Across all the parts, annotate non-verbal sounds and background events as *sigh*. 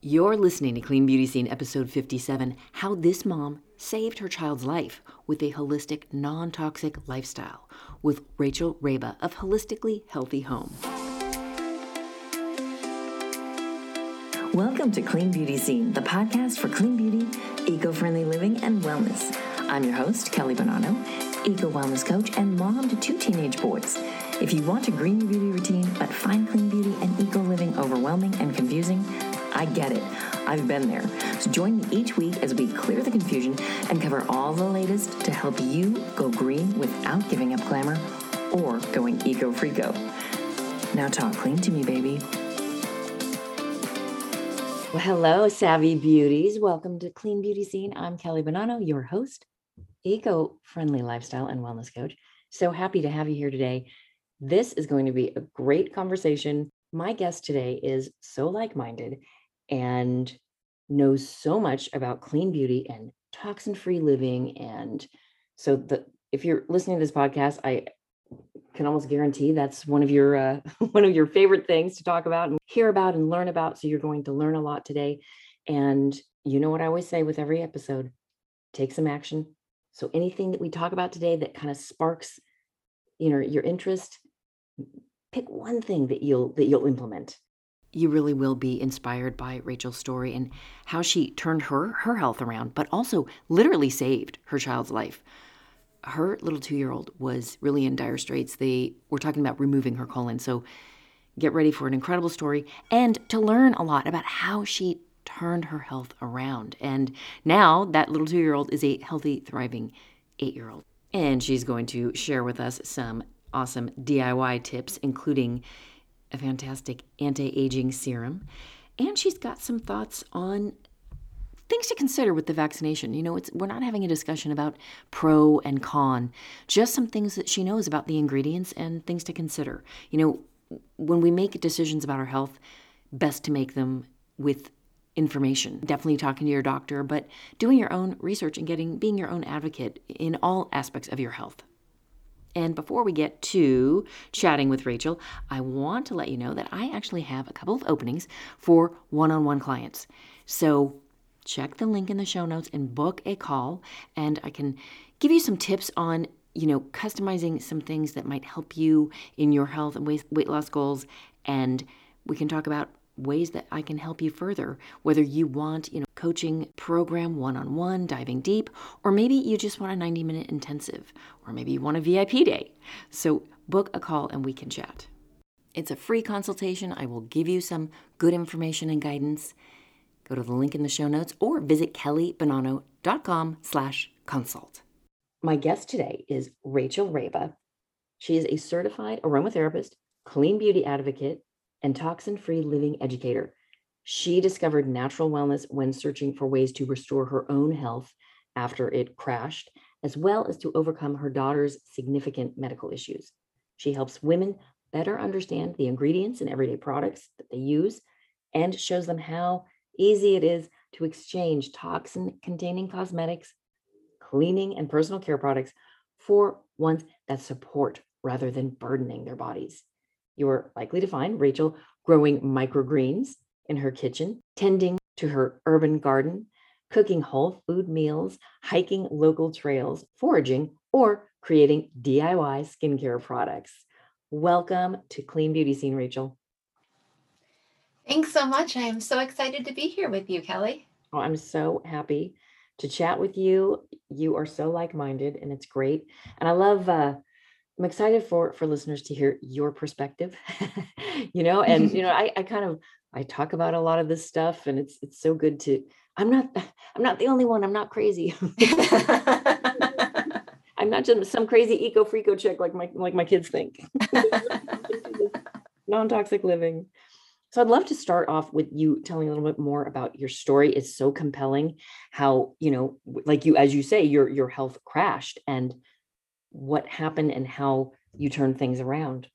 You're listening to Clean Beauty Scene, episode 57 How This Mom Saved Her Child's Life with a Holistic, Non Toxic Lifestyle, with Rachel Reba of Holistically Healthy Home. Welcome to Clean Beauty Scene, the podcast for clean beauty, eco friendly living, and wellness. I'm your host, Kelly Bonanno, eco wellness coach and mom to two teenage boys. If you want a green beauty routine but find clean beauty and eco living overwhelming and confusing, I get it. I've been there. So join me each week as we clear the confusion and cover all the latest to help you go green without giving up glamour or going eco freako. Now talk clean to me, baby. Well, hello, savvy beauties. Welcome to Clean Beauty Scene. I'm Kelly Bonanno, your host, eco friendly lifestyle and wellness coach. So happy to have you here today. This is going to be a great conversation. My guest today is so like minded and knows so much about clean beauty and toxin free living. And so, the, if you're listening to this podcast, I can almost guarantee that's one of your uh, *laughs* one of your favorite things to talk about and hear about and learn about. So you're going to learn a lot today. And you know what I always say with every episode: take some action. So anything that we talk about today that kind of sparks, you know, your interest, pick one thing that you'll that you'll implement you really will be inspired by Rachel's story and how she turned her her health around, but also literally saved her child's life. Her little 2-year-old was really in dire straits. They were talking about removing her colon. So get ready for an incredible story and to learn a lot about how she turned her health around. And now that little 2-year-old is a healthy, thriving 8-year-old. And she's going to share with us some awesome DIY tips including a fantastic anti aging serum. And she's got some thoughts on things to consider with the vaccination. You know, it's we're not having a discussion about pro and con, just some things that she knows about the ingredients and things to consider. You know, when we make decisions about our health, best to make them with information. Definitely talking to your doctor, but doing your own research and getting being your own advocate in all aspects of your health. And before we get to chatting with Rachel, I want to let you know that I actually have a couple of openings for one on one clients. So check the link in the show notes and book a call, and I can give you some tips on you know customizing some things that might help you in your health and weight, loss goals and we can talk about ways that I can help you further, whether you want, you know, coaching program one-on-one, diving deep, or maybe you just want a 90-minute intensive, or maybe you want a VIP day. So book a call and we can chat. It's a free consultation. I will give you some good information and guidance. Go to the link in the show notes or visit kellybonanno.com slash consult. My guest today is Rachel Reba. She is a certified aromatherapist, clean beauty advocate, and toxin free living educator. She discovered natural wellness when searching for ways to restore her own health after it crashed, as well as to overcome her daughter's significant medical issues. She helps women better understand the ingredients in everyday products that they use and shows them how easy it is to exchange toxin containing cosmetics, cleaning, and personal care products for ones that support rather than burdening their bodies. You're likely to find Rachel growing microgreens in her kitchen, tending to her urban garden, cooking whole food meals, hiking local trails, foraging, or creating DIY skincare products. Welcome to Clean Beauty Scene, Rachel. Thanks so much. I am so excited to be here with you, Kelly. Oh, I'm so happy to chat with you. You are so like minded, and it's great. And I love uh, I'm excited for for listeners to hear your perspective, *laughs* you know, and you *laughs* know, I, I kind of I talk about a lot of this stuff and it's it's so good to I'm not *sighs* I'm not the only one. I'm not crazy. *laughs* I'm not just some crazy eco freako chick like my like my kids think. Non-toxic living. So I'd love to start off with you telling a little bit more about your story. It's so compelling how, you know, like you as you say, your your health crashed and what happened and how you turned things around.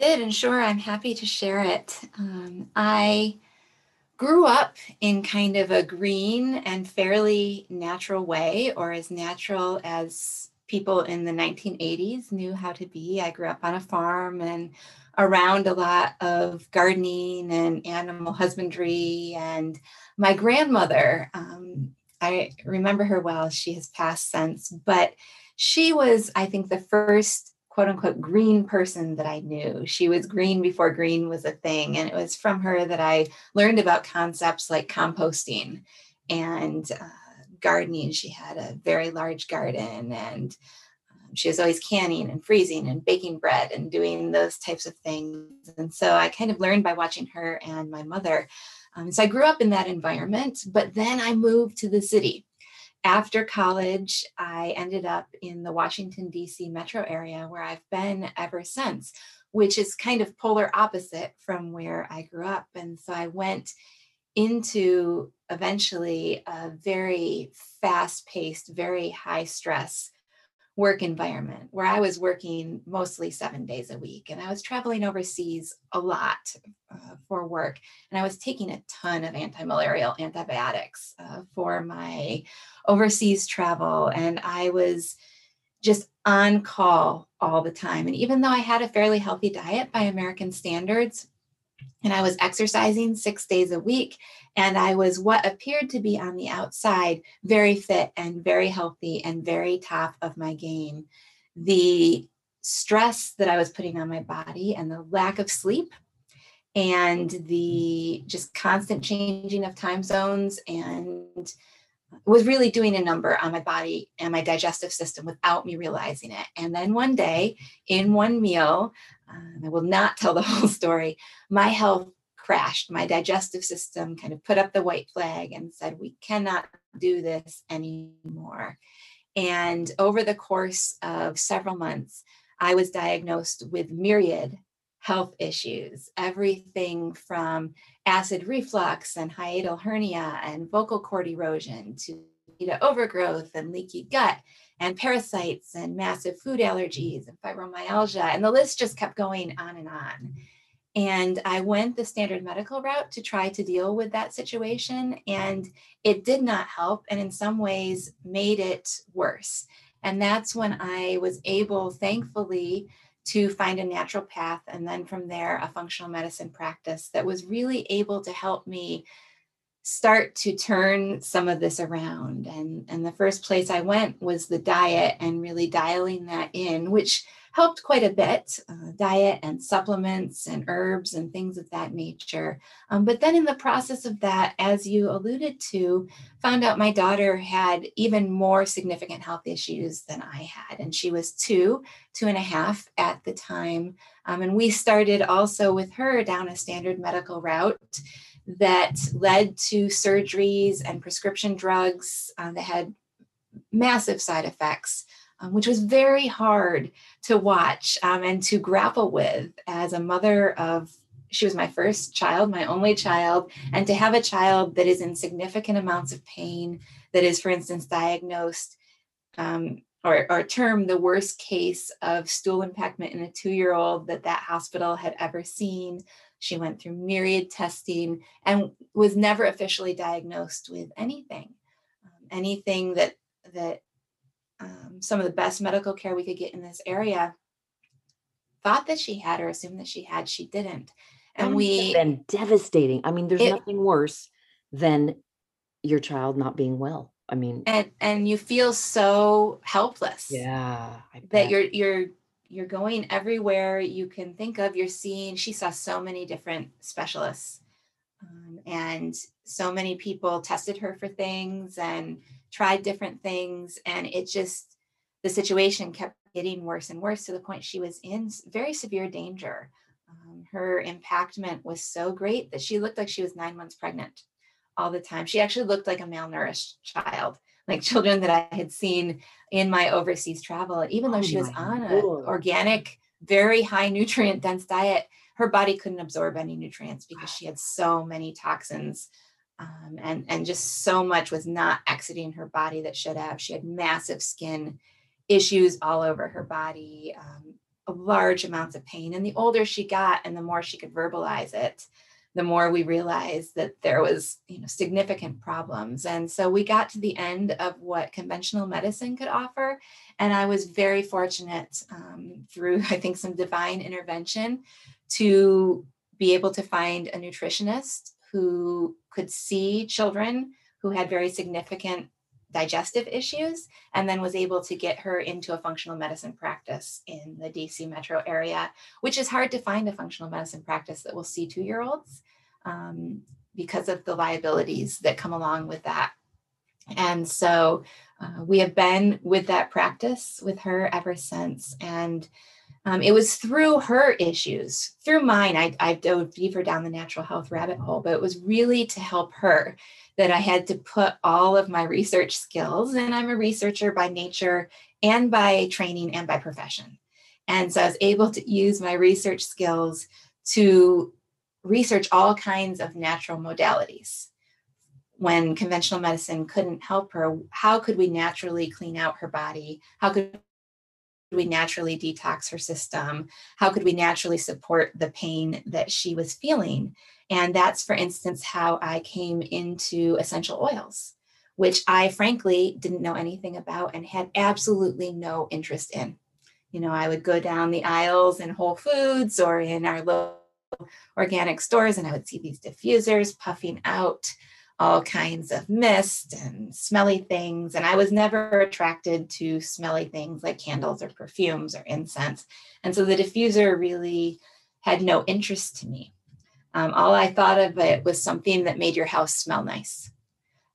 I did, and sure, I'm happy to share it. Um, I grew up in kind of a green and fairly natural way, or as natural as people in the 1980s knew how to be. I grew up on a farm and around a lot of gardening and animal husbandry. And my grandmother, um, I remember her well, she has passed since, but she was, I think, the first quote unquote green person that I knew. She was green before green was a thing. And it was from her that I learned about concepts like composting and uh, gardening. She had a very large garden and um, she was always canning and freezing and baking bread and doing those types of things. And so I kind of learned by watching her and my mother. Um, so I grew up in that environment, but then I moved to the city. After college, I ended up in the Washington, D.C. metro area where I've been ever since, which is kind of polar opposite from where I grew up. And so I went into eventually a very fast paced, very high stress work environment where I was working mostly seven days a week and I was traveling overseas a lot uh, for work. And I was taking a ton of anti-malarial antibiotics uh, for my overseas travel. And I was just on call all the time. And even though I had a fairly healthy diet by American standards, and I was exercising six days a week. And I was what appeared to be on the outside very fit and very healthy and very top of my game. The stress that I was putting on my body and the lack of sleep and the just constant changing of time zones and was really doing a number on my body and my digestive system without me realizing it. And then one day, in one meal, um, I will not tell the *laughs* whole story, my health crashed. My digestive system kind of put up the white flag and said, We cannot do this anymore. And over the course of several months, I was diagnosed with myriad health issues, everything from acid reflux and hiatal hernia and vocal cord erosion to overgrowth and leaky gut and parasites and massive food allergies and fibromyalgia. And the list just kept going on and on. And I went the standard medical route to try to deal with that situation. And it did not help. And in some ways, made it worse. And that's when I was able, thankfully, to find a natural path. And then from there, a functional medicine practice that was really able to help me start to turn some of this around. And, and the first place I went was the diet and really dialing that in, which helped quite a bit uh, diet and supplements and herbs and things of that nature. Um, but then in the process of that, as you alluded to, found out my daughter had even more significant health issues than I had. And she was two, two and a half at the time. Um, and we started also with her down a standard medical route that led to surgeries and prescription drugs uh, that had massive side effects, um, which was very hard to watch um, and to grapple with as a mother of. She was my first child, my only child, and to have a child that is in significant amounts of pain, that is, for instance, diagnosed um, or, or termed the worst case of stool impactment in a two year old that that hospital had ever seen, she went through myriad testing and was never officially diagnosed with anything, um, anything that that um, some of the best medical care we could get in this area thought that she had or assumed that she had. She didn't, and we been devastating. I mean, there's it, nothing worse than your child not being well. I mean, and and you feel so helpless. Yeah, that you're you're you're going everywhere you can think of you're seeing she saw so many different specialists um, and so many people tested her for things and tried different things and it just the situation kept getting worse and worse to the point she was in very severe danger. Um, her impactment was so great that she looked like she was nine months pregnant all the time. She actually looked like a malnourished child like children that I had seen in my overseas travel. Even though oh she was on an organic, very high nutrient dense diet, her body couldn't absorb any nutrients because she had so many toxins. Um, and and just so much was not exiting her body that should have. She had massive skin issues all over her body, um, large amounts of pain. And the older she got, and the more she could verbalize it, the more we realized that there was you know significant problems. And so we got to the end of what conventional medicine could offer. And i was very fortunate um, through *laughs* i think some divine intervention to be able to find a nutritionist who could see children who had very significant digestive issues and then was able to get her into a functional medicine practice in the DC metro area, which is hard to find a functional medicine practice that will see two year olds um, because of the liabilities that come along with that. And so uh, we have been with that practice with her ever since. And um, it was through her issues, through mine, I, I dove deeper down the natural health rabbit hole, but it was really to help her that I had to put all of my research skills, and I'm a researcher by nature and by training and by profession. And so I was able to use my research skills to research all kinds of natural modalities. When conventional medicine couldn't help her, how could we naturally clean out her body? How could we naturally detox her system? How could we naturally support the pain that she was feeling? And that's, for instance, how I came into essential oils, which I frankly didn't know anything about and had absolutely no interest in. You know, I would go down the aisles in Whole Foods or in our local organic stores and I would see these diffusers puffing out all kinds of mist and smelly things. And I was never attracted to smelly things like candles or perfumes or incense. And so the diffuser really had no interest to me. Um, all I thought of it was something that made your house smell nice.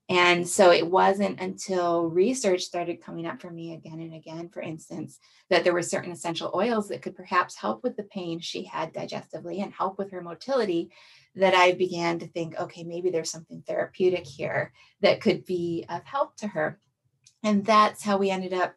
And so it wasn't until research started coming up for me again and again, for instance, that there were certain essential oils that could perhaps help with the pain she had digestively and help with her motility that I began to think, okay, maybe there's something therapeutic here that could be of help to her. And that's how we ended up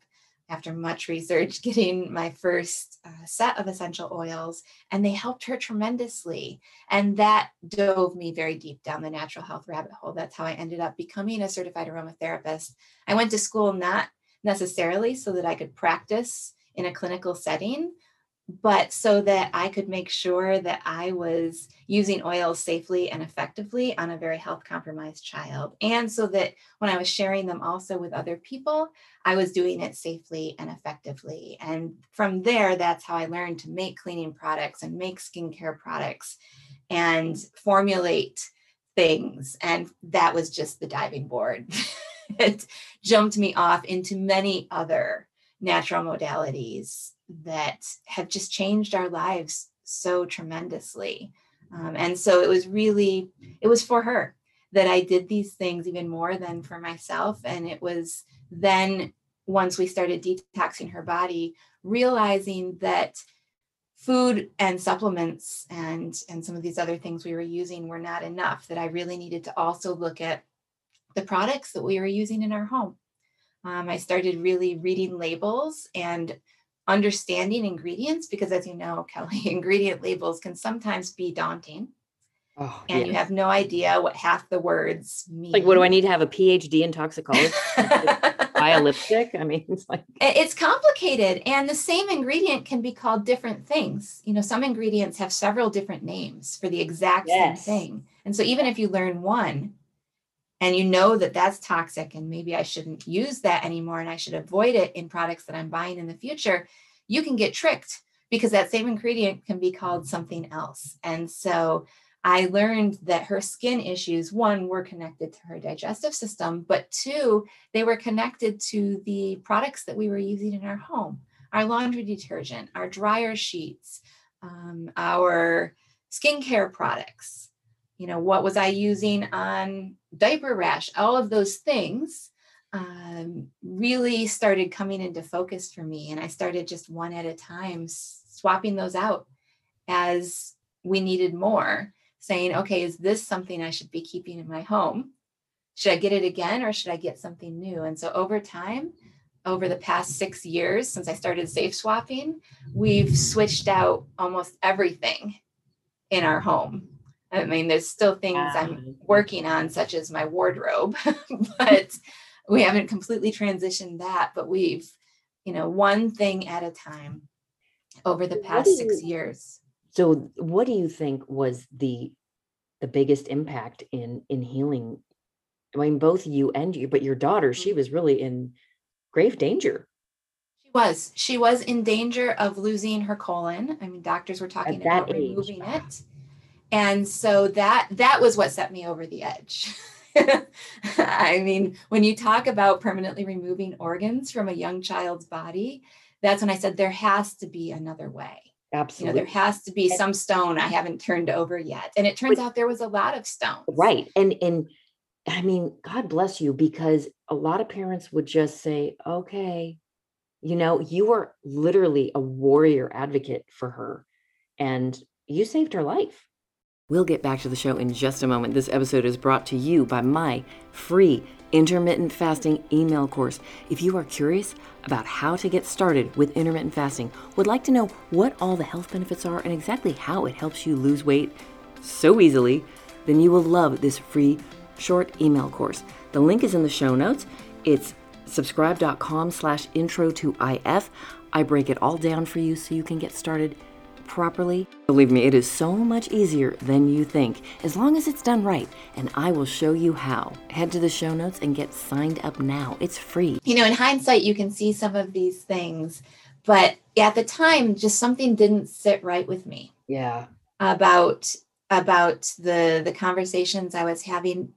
after much research, *laughs* getting my first uh, set of essential oils, and they helped her tremendously. And that dove me very deep down the natural health rabbit hole. That's how I ended up becoming a certified aromatherapist. I went to school not necessarily so that I could practice in a clinical setting, but so that I could make sure that I was using oils safely and effectively on a very health compromised child. And so that when I was sharing them also with other people, I was doing it safely and effectively. And from there, that's how I learned to make cleaning products and make skincare products and formulate things. And that was just the diving board. *laughs* it jumped me off into many other natural modalities that have just changed our lives so tremendously. Um, and so it was really, it was for her that I did these things even more than for myself. And it was then, once we started detoxing her body, realizing that food and supplements and and some of these other things we were using were not enough that i really needed to also look at the products that we were using in our home um, i started really reading labels and understanding ingredients because as you know kelly *laughs* ingredient labels can sometimes be daunting. Oh, and yes. you have no idea what half the words mean. Like what do i need to have a phd in toxicology? *laughs* Buy a lipstick i mean it's like it's complicated and the same ingredient can be called different things. You know some ingredients have several different names for the exact yes. same thing. And so even if you learn one and you know that that's toxic and maybe I shouldn't use that anymore and I should avoid it in products that I'm buying in the future, you can get tricked because that same ingredient can be called something else. And so I learned that her skin issues, one, were connected to her digestive system, but two, they were connected to the products that we were using in our home our laundry detergent, our dryer sheets, um, our skincare products you know what was i using on diaper rash all of those things um, really started coming into focus for me and i started just one at a time swapping those out as we needed more saying okay is this something i should be keeping in my home? Should i get it again or should i get something new? And so over time over the past six years since i started safe swapping we've switched out almost everything in our home I mean, there's still things I'm working on, such as my wardrobe, *laughs* but we haven't completely transitioned that. But we've, you know, one thing at a time over the past six years. So, what do you think was the the biggest impact in in healing i mean both you and you but your daughter she Mm-hmm. was really in grave danger She was. She was in danger of losing her colon. I mean, doctors were talking about age. removing it. And so that that was what set me over the edge. *laughs* I mean, when you talk about permanently removing organs from a young child's body, that's when I said there has to be another way. You know, absolutely there has to be some stone I haven't turned over yet. And it turns out there was a lot of stones. right and and i mean god bless you because a lot of parents would just say okay you know you were literally a warrior advocate for her and you saved her life we'll get back to the show in just a moment this episode is brought to you by my free intermittent fasting email course if you are curious about how to get started with intermittent fasting would like to know what all the health benefits are and exactly how it helps you lose weight so easily, then you will love this free short email course. The link is in the show notes. It's subscribe.com slash intro to IF. I break it all down for you so you can get started properly. Believe me, it is so much easier than you think, as long as it's done right, and I will show you how. Head to the show notes and get signed up now. It's free. You know, in hindsight, you can see some of these things, but at the time, just something didn't sit right with me. Yeah. about about the the conversations I was having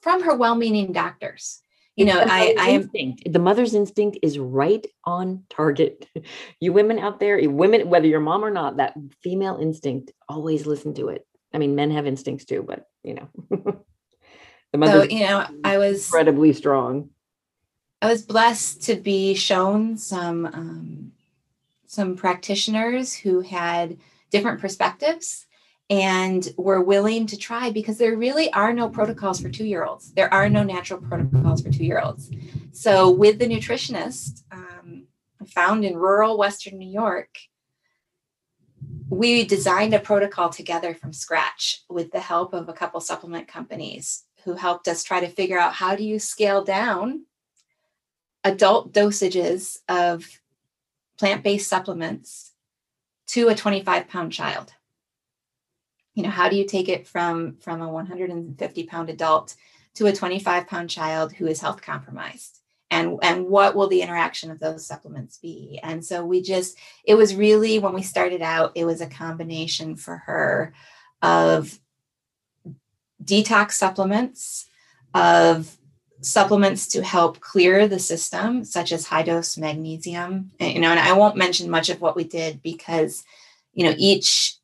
from her well-meaning doctors. You know, I I am instinct. The mother's instinct is right on target. *laughs* You women out there, you women, whether you're mom or not, that female instinct, always listen to it. I mean, men have instincts too, but you know, *laughs* the so you know I was incredibly strong. I was blessed to be shown some um, some practitioners who had different perspectives and were willing to try because there really are no protocols for two year olds. There are no natural protocols for two year olds. So, with the nutritionist um, found in rural Western New York, we designed a protocol together from scratch with the help of a couple supplement companies who helped us try to figure out how do you scale down adult dosages of plant-based supplements to a 25 pound child you know how do you take it from from a 150 pound adult to a 25 pound child who is health compromised? And and what will the interaction of those supplements be? And so we just it was really when we started out it was a combination for her of detox supplements of supplements to help clear the system such as high dose magnesium. And, you know and i won't mention much of what we did because you know each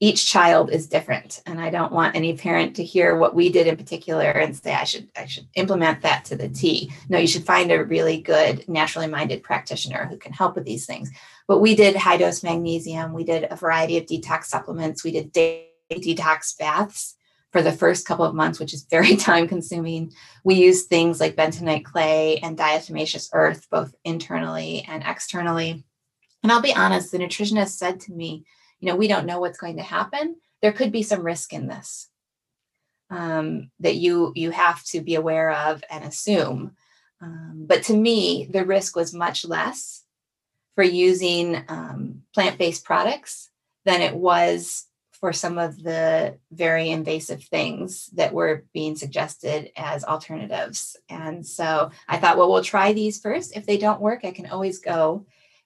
each child is different and i don't want any parent to hear what we did in particular and say i should i should implement that to the t. No you should find a really good naturally minded practitioner who can help with these things. But we did high dose magnesium. We did a variety of detox supplements. We did day detox baths for the first couple of months which is very *laughs* time consuming we used things like bentonite clay and diatomaceous earth both internally and externally. And i'll be honest the nutritionist said to me you know we don't know what's going to happen. There could be some risk in this um, that you you have to be aware of and assume. Um, but to me the risk was much less for using um, plant-based products than it was for some of the very invasive things that were being suggested as alternatives. And so i thought well we'll try these first. If they don't work i can always go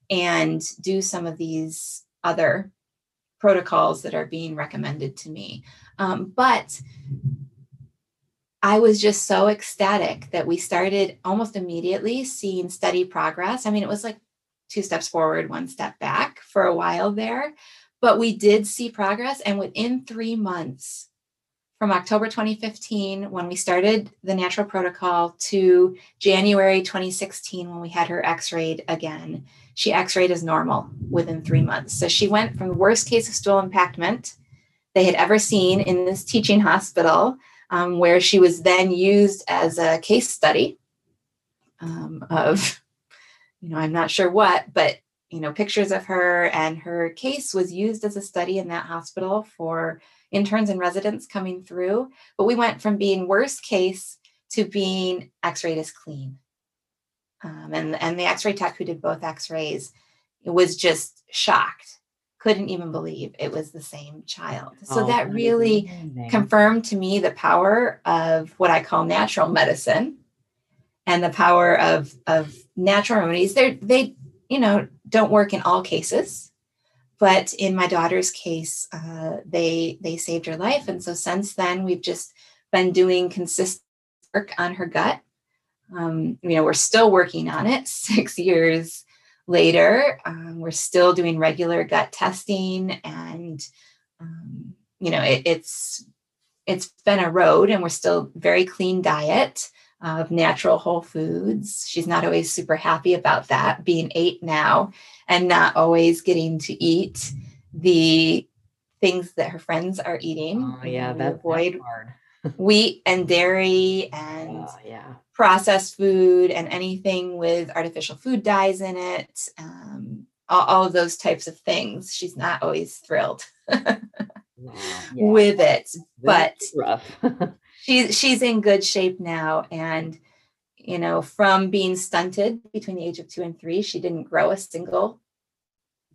and do some of these other protocols that are being recommended to me. Um, but I was just so ecstatic that we started almost immediately seeing steady progress. I mean, it was like two steps forward, one step back for a while there, but we did see progress. And within three months, from October 2015, when we started the natural protocol, to January 2016, when we had her x rayed again, she x-rayed as normal within three months. So she went from the worst case of stool impactment they had ever seen in this teaching hospital, um, where she was then used as a case study um, of, you know, I'm not sure what, but you know, pictures of her and her case was used as a study in that hospital for interns and residents coming through. But we went from being worst case to being x-rayed as clean. Um, and and the X-ray tech who did both X-rays was just shocked, couldn't even believe it was the same child. So Oh, that really amazing. confirmed to me the power of what I call natural medicine and the power of of natural remedies. They they you know don't work in all cases, but in my daughter's case, uh, they they saved her life, and so since then we've just been doing consistent work on her gut. Um, you know, we're still working on it *laughs* six years later. Um, we're still doing regular gut testing, and um, you know, it, it's it's been a road, and we're still very clean diet of natural whole foods. She's not always super happy about that, being eight now, and not always getting to eat the things that her friends are eating. Oh yeah, that, avoid that's hard. Wheat and dairy and Oh, yeah. processed food and anything with artificial food dyes in it. Um, all, all of those types of things. She's not always thrilled *laughs* yeah, with it, but *laughs* she's she's in good shape now. And you know, from being stunted between the age of two and three, she didn't grow a single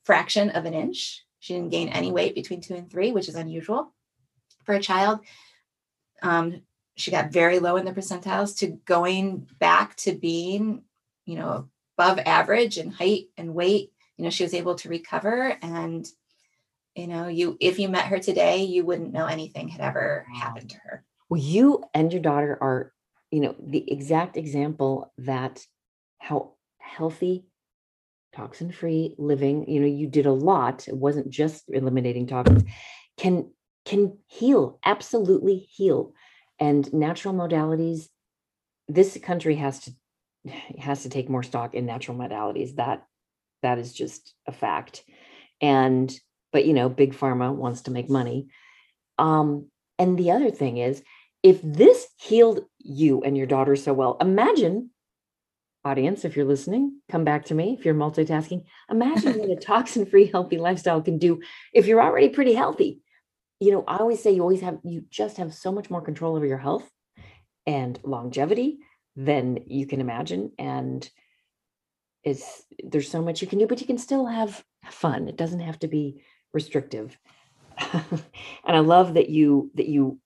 fraction of an inch. She didn't gain any weight between two and three, which is unusual for a child. Um, she got very low in the percentiles to going back to being, you know, above average in height and weight. You know, she was able to recover and you know, you if you met her today, you wouldn't know anything had ever happened to her. Well, you and your daughter are, you know, the exact example that how healthy, toxin free living, you know, you did a lot. It wasn't just eliminating toxins, can can heal, absolutely heal. And natural modalities, this country has to *sighs* has to take more stock in natural modalities. That that is just a fact. And but you know, big pharma wants to make money. Um, and the other thing is, if this healed you and your daughter so well, imagine, audience, if you're listening, come back to me if you're multitasking. Imagine what a *laughs* toxin free, healthy lifestyle can do if you're already pretty healthy. You know, I always say you always have, you just have so much more control over your health and longevity than you can imagine. And it's, there's so much you can do, but you can still have fun. It doesn't have to be restrictive. *laughs* and I love that you, that you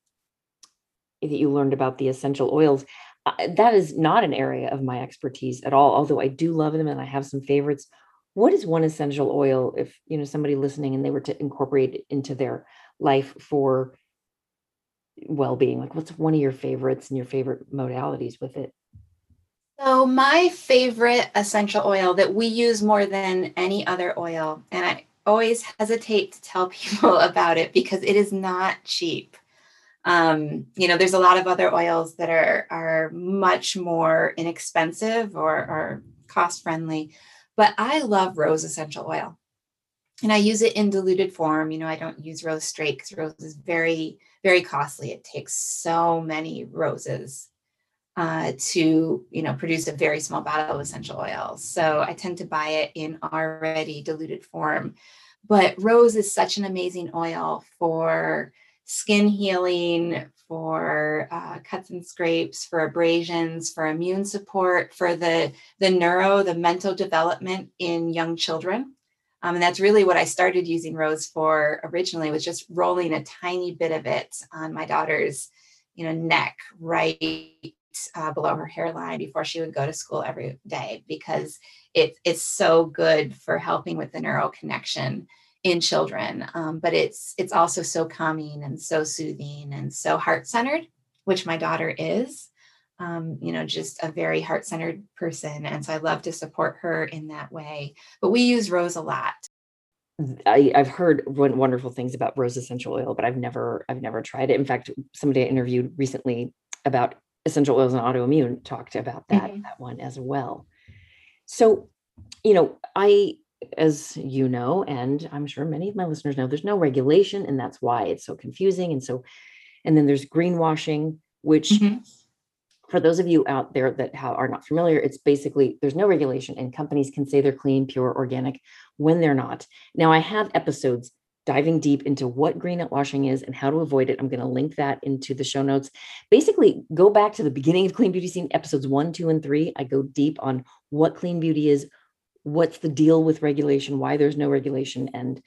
that you learned about the essential oils. Uh, that is not an area of my expertise at all, although I do love them and I have some favorites. What is one essential oil if you know somebody listening and they were to incorporate it into their life for well-being? Like what's one of your favorites and your favorite modalities with it? So, my favorite essential oil that we use more than any other oil, and I always hesitate to tell *laughs* people about it because it is not cheap. Um, you know, there's a lot of other oils that are are much more inexpensive or, or cost friendly, but I love rose essential oil, and I use it in diluted form. You know, I don't use rose straight because rose is very very costly. It takes so many roses uh, to you know produce a very small bottle of essential oils. So I tend to buy it in already diluted form. But rose is such an amazing oil for skin healing, for uh, cuts and scrapes, for abrasions, for immune support, for the the neuro, the mental development in young children. Um, and that's really what I started using rose for originally was just rolling a tiny bit of it on my daughter's, you know, neck, right uh, below her hairline before she would go to school every day because it, it's so good for helping with the neural connection in children. Um, but it's it's also so calming and so soothing and so heart centered, which my daughter is. Um, you know, just a very heart centered person, and so I love to support her in that way. But we use rose a lot. I, I've heard wonderful things about rose essential oil, but I've never I've never tried it. In fact, somebody I interviewed recently about essential oils and autoimmune talked about that Mhm. that one as well. So, you know, I as you know, and I'm sure many of my listeners know, there's no regulation, and that's why it's so confusing. And so, and then there's greenwashing, which Mhm. For those of you out there that ha- are not familiar, it's basically there's no regulation, and companies can say they're clean, pure, organic when they're not. Now, I have episodes diving deep into what green washing is and how to avoid it. I'm going to link that into the show notes. Basically, go back to the beginning of Clean Beauty Scene episodes one, two, and three. I go deep on what clean beauty is, what's the deal with regulation, why there's no regulation, and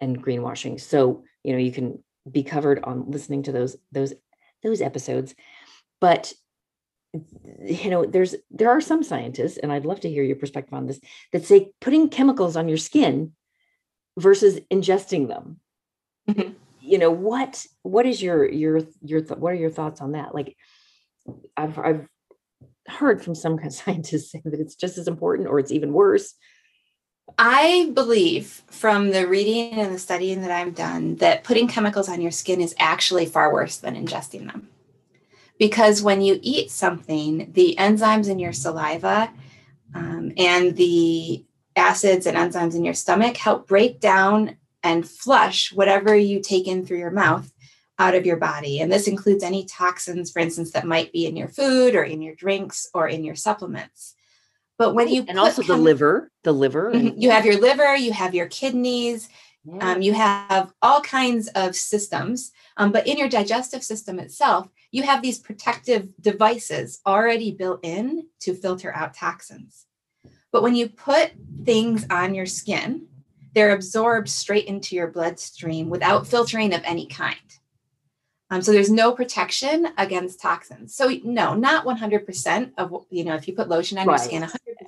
and greenwashing. So, you know, you can be covered on listening to those those those episodes. But you know, there's there are some scientists, and I'd love to hear your perspective on this, that say putting chemicals on your skin versus ingesting them. Mm-hmm. You know, what what is your your your what are your thoughts on that? Like I've I've heard from some kind of *laughs* scientists say that it's just as important or it's even worse. I believe from the reading and the studying that I've done that putting chemicals on your skin is actually far worse than ingesting them. Because when you eat something, the enzymes in your saliva um, and the acids and enzymes in your stomach help break down and flush whatever you take in through your mouth out of your body. And this includes any toxins, for instance, that might be in your food or in your drinks or in your supplements. But when you and also the liver, the liver, mm-hmm. you have your liver, you have your kidneys, yeah. um, you have all kinds of systems. Um, but in your digestive system itself, you have these protective devices already built in to filter out toxins. But when you put things on your skin, they're absorbed straight into your bloodstream without filtering of any kind. Um, so there's no protection against toxins. So no, not 100% of you know if you put lotion on right. your skin,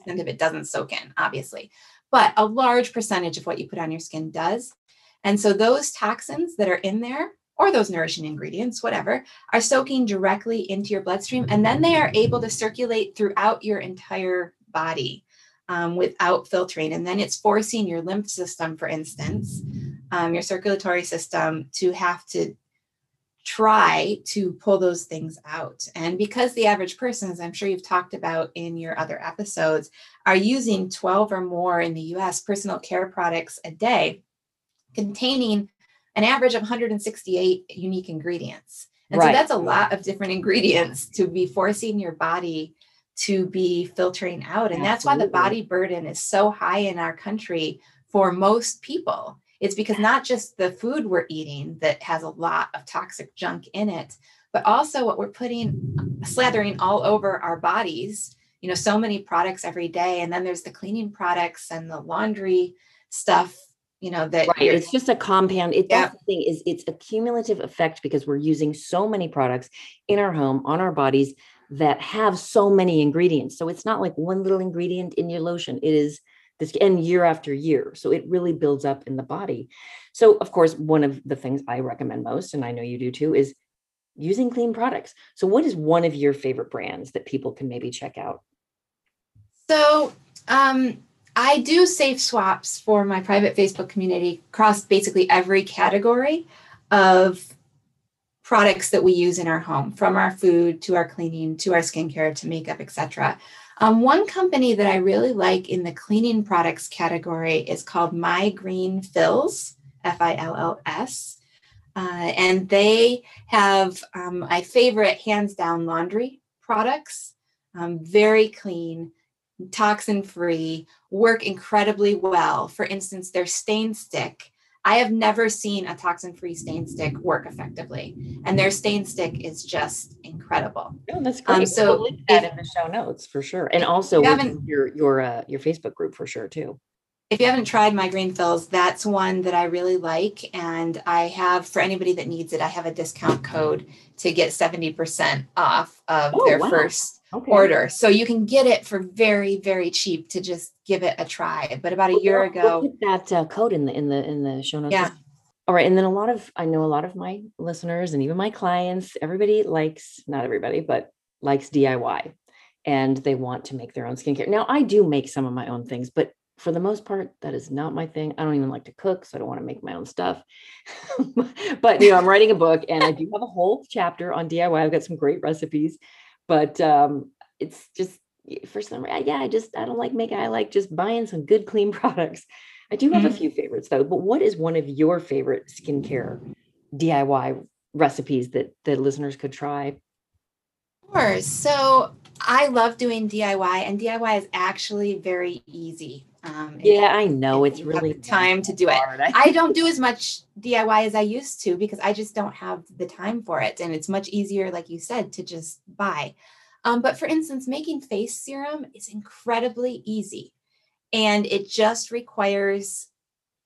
100% of it doesn't soak in, obviously, but a large percentage of what you put on your skin does. And so those toxins that are in there, or those nourishing ingredients, whatever, are soaking directly into your bloodstream, and then they are able to circulate throughout your entire body. Um, without filtering. And then it's forcing your lymph system, for instance, um, your circulatory system, to have to try to pull those things out. And because the average person, as I'm sure you've talked about in your other episodes, are using 12 or more in the US personal care products a day containing an average of 168 unique ingredients. And right. so that's a lot of different ingredients to be forcing your body to be filtering out. And Absolutely. that's why the body burden is so high in our country for most people it's because not just the food we're eating that has a lot of toxic junk in it, but also what we're putting, slathering all over our bodies. You know, so many products every day. And then there's the cleaning products and the laundry stuff you know that right. it's just a compound it yeah. the thing is it's a cumulative effect because we're using so many products in our home on our bodies that have so many ingredients so it's not like one little ingredient in your lotion it is this and year after year so it really builds up in the body so of course one of the things i recommend most and i know you do too is using clean products so what is one of your favorite brands that people can maybe check out so um, i do safe swaps for my private facebook community across basically every category of products that we use in our home from our food to our cleaning to our skincare to makeup etc um, one company that I really like in the cleaning products category is called My Green Fills, F I L L S. Uh, and they have um, my favorite hands down laundry products, um, very clean, toxin free, work incredibly well. For instance, their stain stick I have never seen a toxin free stain stick work effectively. And their stain stick is just incredible. Oh, that's great. Um, so we'll link that if, in the show notes for sure. And also you your your uh, your Facebook group for sure too. If you haven't tried my green fills, that's one that I really like. And I have for anybody that needs it, I have a discount code to get 70% off of oh, their wow. first okay. order. So you can get it for very, very cheap to just give it a try. But about a year ago, that uh, code in the in the in the show notes. Yeah. All right, and then a lot of I know a lot of my listeners and even my clients, everybody likes not everybody, but likes DIY, and they want to make their own skincare. Now I do make some of my own things, but for the most part, that is not my thing. I don't even like to cook, so I don't want to make my own stuff. *laughs* but you know, I'm writing a book, and I do have a whole chapter on DIY. I've got some great recipes, but um, it's just for some reason, yeah, I just I don't like making. I like just buying some good clean *laughs* products. I do have mm-hmm. a few favorites though. But what is one of your favorite skincare DIY recipes that the listeners could try? Sure. So I love doing DIY, and DIY is actually very easy. Um, yeah, I know it's really time to do it. I *laughs* don't do as much DIY as I used to because I just don't have the time for it, and it's much easier, like you said, to just buy. Um, but for instance, making face serum is incredibly easy and it just requires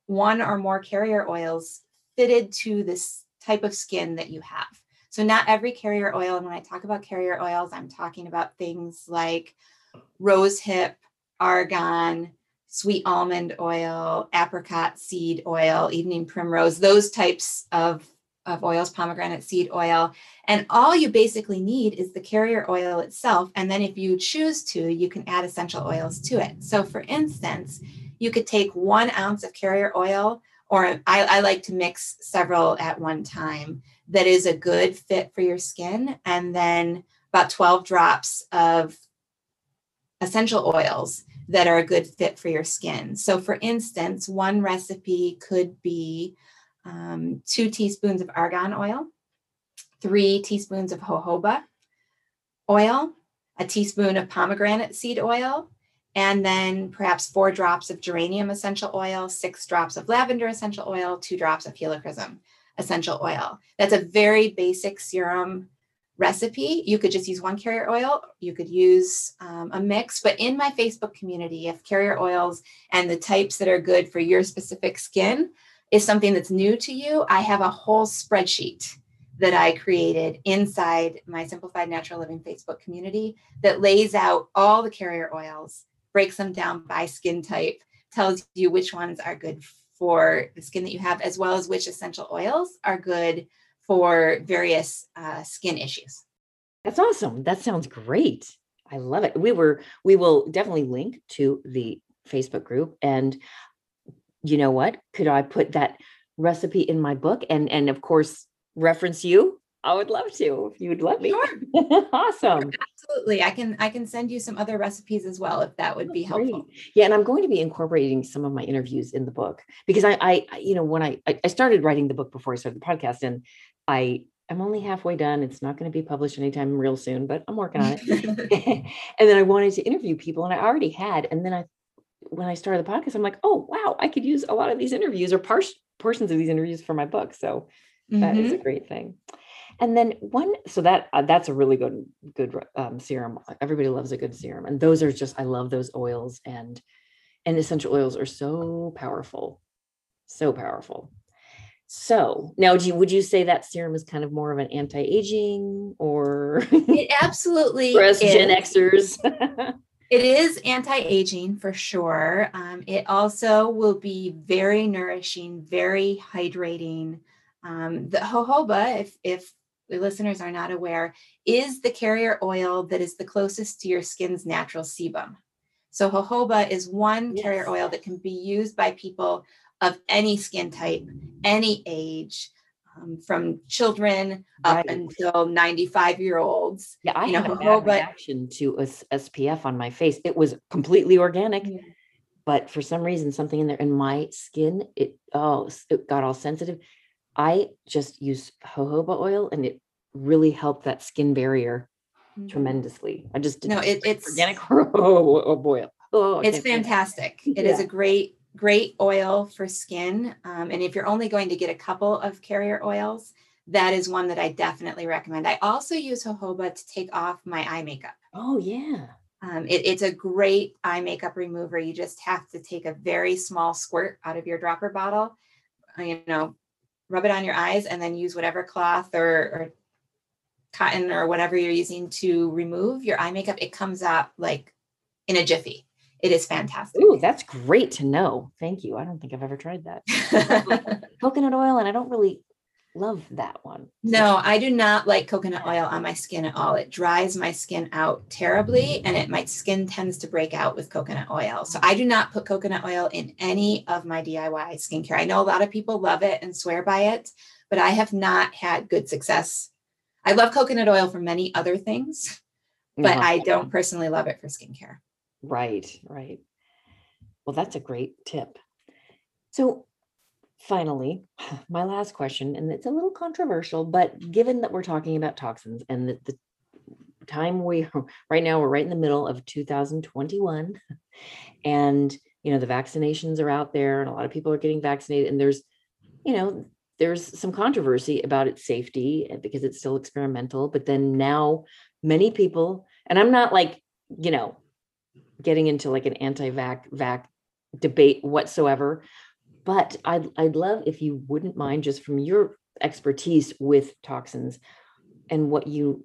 one or more carrier oils fitted to this type of skin that you have. So, not every carrier oil, and when I talk about carrier oils, I'm talking about things like rose hip, argan, sweet almond oil, apricot seed oil, evening primrose, those types of, of oils, pomegranate seed oil. And all you basically need is the carrier oil itself. And then if you choose to, you can add essential oils to it. So, for instance, you could take one ounce of carrier oil, or I, I like to mix several at one time that is a good fit for your skin, and then about 12 drops of essential oils that are a good fit for your skin. So, for instance, one recipe could be um, two teaspoons of argan oil, three teaspoons of jojoba oil, a teaspoon of pomegranate seed oil, and then perhaps four drops of geranium essential oil, six drops of lavender essential oil, two drops of helichrysum essential oil. That's a very basic serum recipe. You could just use one carrier oil. You could use um, a mix. But in my Facebook community, if carrier oils and the types that are good for your specific skin is something that's new to you, I have a whole spreadsheet that I created inside my Simplified Natural Living Facebook community that lays out all the carrier oils, breaks them down by skin type, tells you which ones are good for the skin that you have, as well as which essential oils are good for various uh, skin issues. That's awesome. That sounds great. I love it. We were we will definitely link to the Facebook group and you know what? Could I put that recipe in my book and and of course reference you? I would love to if you would let me. Sure. *laughs* awesome. Sure, absolutely. I can I can send you some other recipes as well if that would be helpful. Great. Yeah, and I'm going to be incorporating some of my interviews in the book because I I you know when I I started writing the book before I started the podcast and I I'm only halfway done. It's not going to be published anytime real soon, but I'm working on it. *laughs* *laughs* and then I wanted to interview people, and I already had. And then I, when I started the podcast, I'm like, oh wow, I could use a lot of these interviews or par- portions of these interviews for my book. So mm-hmm. that is a mm-hmm. great thing. And then one, so that uh, that's a really good good um, serum. Everybody loves a good serum, and those are just I love those oils and and essential oils are so powerful, so powerful. So now, do you, would you say that serum is kind of more of an anti-aging or it absolutely *laughs* for us is. Gen Xers? *laughs* it is anti-aging for sure. Um, it also will be very nourishing, very hydrating. Um, the jojoba, if if the listeners are not aware, is the carrier oil that is the closest to your skin's natural sebum. So jojoba is one yes. carrier oil that can be used by people of any skin type, any age, um, from children up until 95 year olds. Yeah, I you know, had a bad reaction to a, SPF on my face. It was completely organic, yeah. but for some reason, something in there in my skin, it oh, it got all sensitive. I just use jojoba oil, and it really helped that skin barrier mm-hmm. tremendously. I just no, it, it's organic. *laughs* oh, oh boy, oh, it's fantastic. It yeah. is a great great oil for skin. Um, and if you're only going to get a couple of carrier oils, that is one that I definitely recommend. I also use jojoba to take off my eye makeup. Oh, yeah. Um, it, it's a great eye makeup remover. You just have to take a very small squirt out of your dropper bottle, uh, you know, rub it on your eyes, and then use whatever cloth or, or cotton or whatever you're using to remove your eye makeup. It comes out like in a jiffy it is fantastic. Ooh, that's great to know. Thank you. I don't think I've ever tried that. *laughs* coconut oil, and I don't really love that one. No, I do not like coconut oil on my skin at all. It dries my skin out terribly, and it my skin tends to break out with coconut oil. So I do not put coconut oil in any of my DIY skincare. I know a lot of people love it and swear by it, but I have not had good success. I love coconut oil for many other things, but uh-huh. I don't personally love it for skincare. Right, right. Well, that's a great tip. So, finally, *sighs* my last question, and it's a little controversial, but given that we're talking about toxins and that the time we *laughs* right now we're right in the middle of 2021 *laughs* and you know the vaccinations are out there and a lot of people are getting vaccinated and there's you know there's some controversy about its safety eh, because it's still experimental but then now many people and i'm not like you know getting into like an anti-vac vac debate whatsoever. But I'd, I'd love if you wouldn't mind just from your expertise with toxins and what you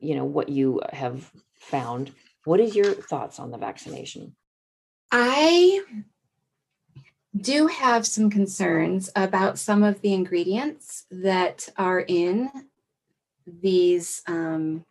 you know what you have found what is your thoughts on the vaccination? I do have some concerns about some of the ingredients that are in these um,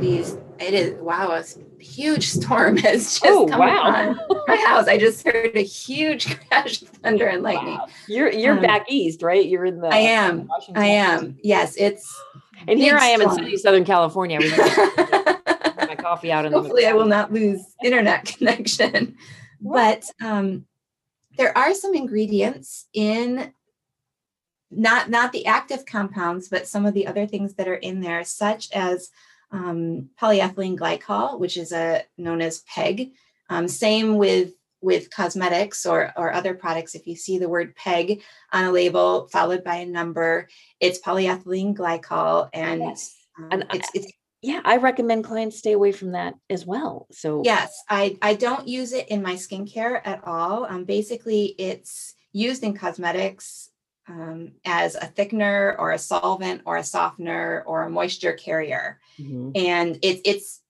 these it is wow a huge storm *laughs* has just oh, come wow. on *laughs* my house. I just heard a huge *laughs* crash of thunder and lightning. Wow. you're you're um, back east right? You're in the i am. Washington. i am. Yes it's and here i am storm. in sunny southern california. My coffee out in hopefully i will not lose internet connection. But um there are some ingredients in not not the active compounds but some of the other things that are in there such as um, polyethylene glycol, which is a known as PEG. Um, same with with cosmetics or or other products. If you see the word PEG on a label followed by a number, it's polyethylene glycol, and, yes. um, and it's, it's yeah, I recommend clients stay away from that as well. So yes, I I don't use it in my skincare at all. Um, basically, it's used in cosmetics um, as a thickener or a solvent or a softener or a moisture carrier. Mm-hmm. And it, it's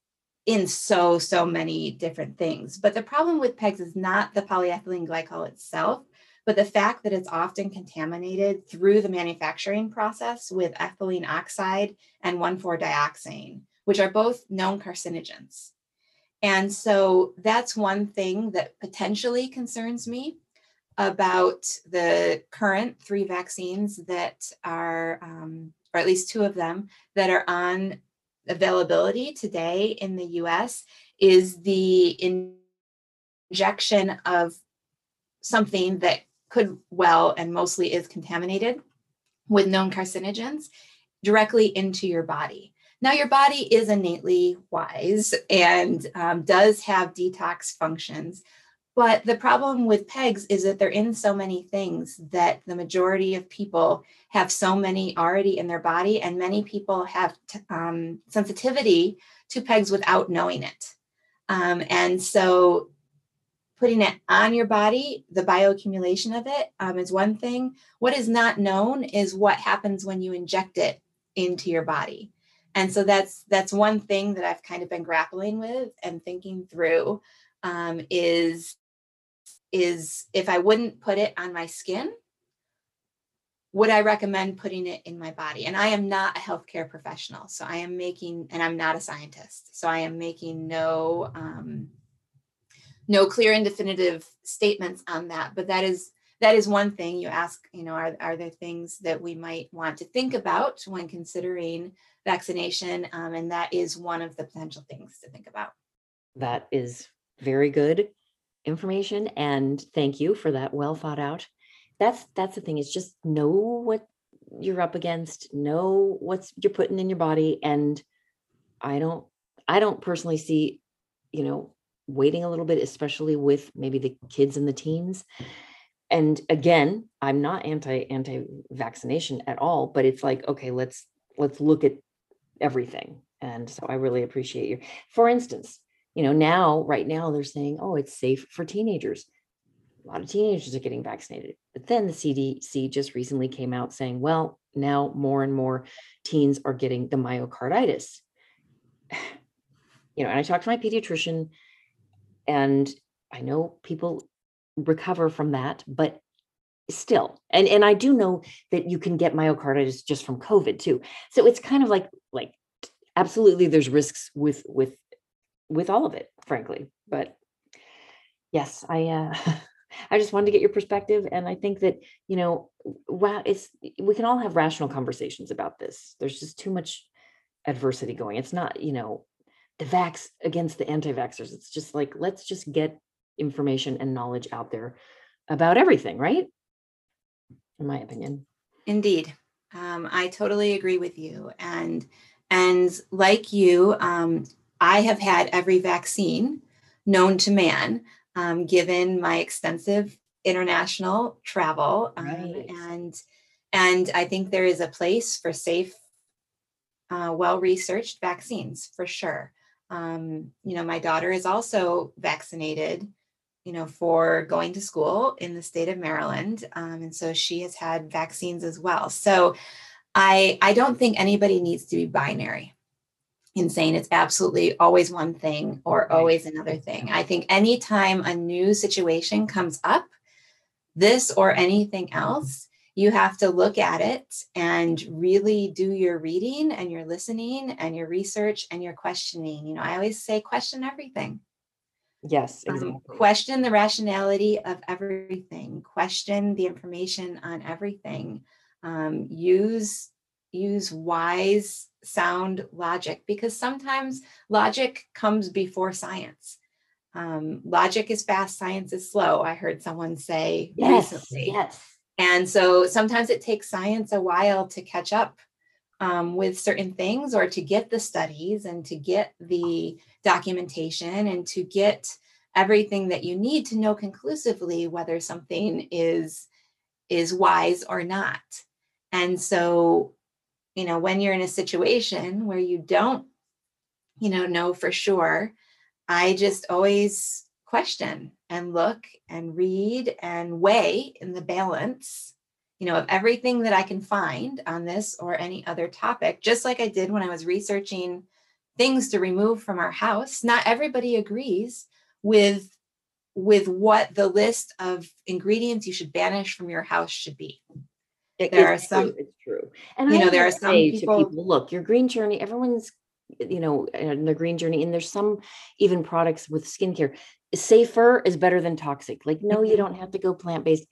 in so, so many different things. But the problem with PEGs is not the polyethylene glycol itself, but the fact that it's often contaminated through the manufacturing process with ethylene oxide and 1,4-dioxane, which are both known carcinogens. And so that's one thing that potentially concerns me about the current three vaccines that are, um, or at least two of them, that are on availability today in the US is the injection of something that could well and mostly is contaminated with known carcinogens directly into your body. Now, your body is innately wise and um, does have detox functions, but the problem with PEGs is that they're in so many things that the majority of people have so many already in their body, and many people have t- um, sensitivity to PEGs without knowing it. Um, and so putting it on your body, the bioaccumulation of it um, is one thing. What is not known is what happens when you inject it into your body. And so that's that's one thing that I've kind of been grappling with and thinking through um, is is if I wouldn't put it on my skin, would I recommend putting it in my body? And I am not a healthcare professional. So I am making, and I'm not a scientist. So I am making no, um, no clear and definitive statements on that. But that is, that is one thing you ask, you know, are, are there things that we might want to think about when considering vaccination? Um, and that is one of the potential things to think about. That is very good information and thank you for that well thought out. That's that's the thing is just know what you're up against know what's you're putting in your body and i don't i don't personally see you know waiting a little bit especially with maybe the kids and the teens. And again i'm not anti anti vaccination at all but it's like okay let's let's look at everything. And so i really appreciate you. For instance you know now right now they're saying oh it's safe for teenagers. A lot of teenagers are getting vaccinated. But then the cdc just recently came out saying well now more and more teens are getting the myocarditis. *sighs* You know and i talked to my pediatrician and i know people recover from that but still and and i do know that you can get myocarditis just from covid too. So it's kind of like like absolutely there's risks with with with all of it, frankly. But yes, I uh, *laughs* I just wanted to get your perspective, and I think that you know, wow, it's we can all have rational conversations about this. There's just too much adversity going. It's not you know the vax against the anti-vaxxers. It's just like let's just get information and knowledge out there about everything, right? In my opinion. Indeed. Um, I totally agree with you. And and like you, um, I have had every vaccine known to man, um, given my extensive international travel, um, right. and and I think there is a place for safe, uh, well-researched vaccines for sure. Um, you know, my daughter is also vaccinated you know, for going to school in the state of Maryland. Um, and so she has had vaccines as well. So I, I don't think anybody needs to be binary in saying it's absolutely always one thing or always another thing. I think anytime a new situation comes up, this or anything else, you have to look at it and really do your reading and your listening and your research and your questioning. You know, I always say question everything. Yes, Um, exactly. question the rationality of everything. Question the information on everything. Um, use use wise, sound logic because sometimes logic comes before science. Um, logic is fast, science is slow. I heard someone say yes, recently. yes. And so sometimes it takes science a while to catch up um, with certain things or to get the studies and to get the documentation and to get everything that you need to know conclusively whether something is is wise or not. And so, you know, when you're in a situation where you don't, you know, know for sure, I just always question and look and read and weigh in the balance, you know, of everything that I can find on this or any other topic, just like I did when I was researching things to remove from our house. Not everybody agrees with with what the list of ingredients you should banish from your house should be. It- There are some- true, it's true. And you I know, there are some say people- to people, look, your green journey, everyone's, you know, in the green journey, and there's some even products with skincare. Safer is better than toxic. Like, no, you Mhm. don't have to go plant-based.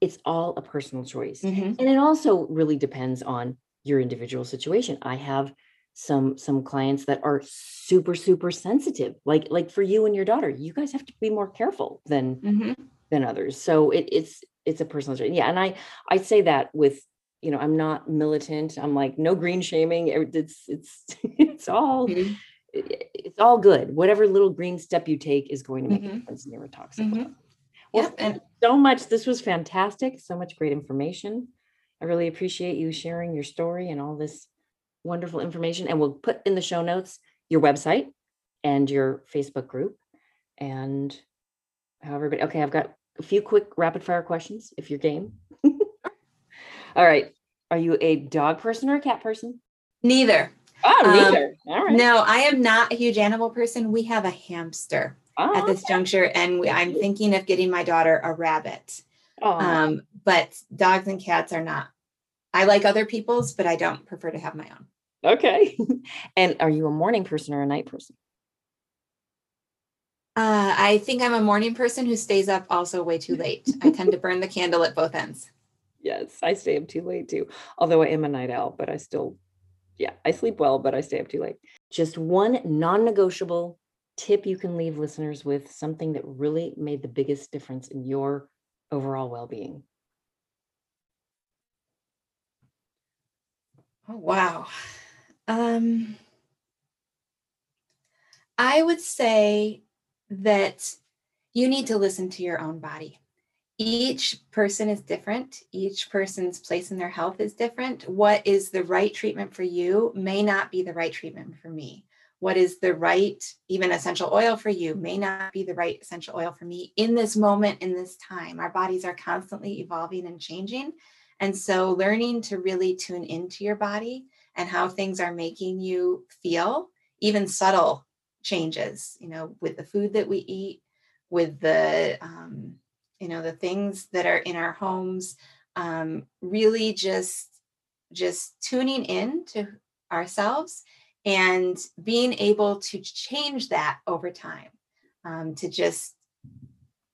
It's all a personal choice. Mhm. And it also really depends on your individual situation. I have some some clients that are super super sensitive like like for you and your daughter you guys have to be more careful than Mhm. than others so it, it's it's a personal journey. yeah and i i say that with you know i'm not militant i'm like no green shaming it's it's *laughs* it's all Mhm. it- it's all good whatever little green step you take is going to make a Mhm. difference in your toxic Mhm. well, well Yep, and- so much this was fantastic so much great information i really appreciate you sharing your story and all this wonderful information and we'll put in the show notes your website and your facebook group and how everybody okay i've got a few quick rapid fire questions if you're game *laughs* all right are you a dog person or a cat person Neither. oh Um, neither all right No, I am not a huge animal person. We have a hamster oh, at this juncture, and we, I'm thinking of getting my daughter a rabbit. oh, Um, but dogs and cats are not. I like other people's, but I don't prefer to have my own. okay *laughs* and are you a morning person or a night person Uh, I think I'm a morning person who stays up also way too late. I tend to burn the candle at both ends. Yes, I stay up too late too. Although I am a night owl, but I still, yeah, I sleep well, but I stay up too late. Just one non negotiable tip you can leave listeners with something that really made the biggest difference in your overall well being. Oh, wow. Um, I would say that you need to listen to your own body. Each person is different. Each person's place in their health is different. What is the right treatment for you may not be the right treatment for me. What is the right, even essential oil for you, may not be the right essential oil for me in this moment, in this time. Our bodies are constantly evolving and changing. And so, learning to really tune into your body and how things are making you feel, even subtle changes, you know, with the food that we eat, with the, um, you know, the things that are in our homes, um, really just, just tuning in to ourselves and being able to change that over time, um, to just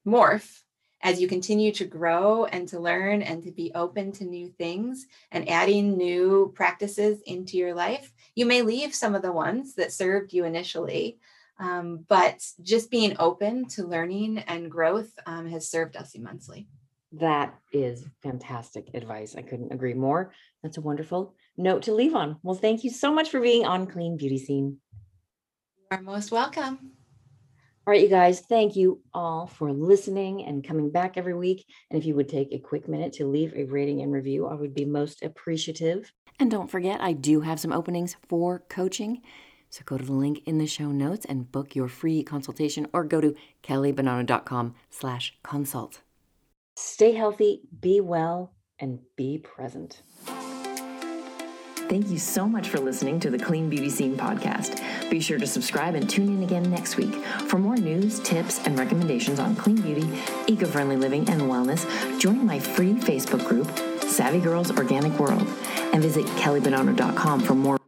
morph as you continue to grow and to learn and to be open to new things and adding new practices into your life. You may leave some of the ones that served you initially, um, but just being open to learning and growth um, has served us immensely. That is fantastic advice. I couldn't agree more. That's a wonderful note to leave on. Well, thank you so much for being on Clean Beauty Scene. You are most welcome. All right, you guys, thank you all for listening and coming back every week. And if you would take a quick minute to leave a rating and review, I would be most appreciative. And don't forget, I do have some openings for coaching. So go to the link in the show notes and book your free consultation or go to kellybonano.com slash consult. Stay healthy, be well, and be present. Thank you so much for listening to the Clean Beauty Scene podcast. Be sure to subscribe and tune in again next week for more news, tips, and recommendations on clean beauty, eco friendly living, and wellness. Join my free Facebook group, Savvy Girls Organic World, and visit kellybonano.com for more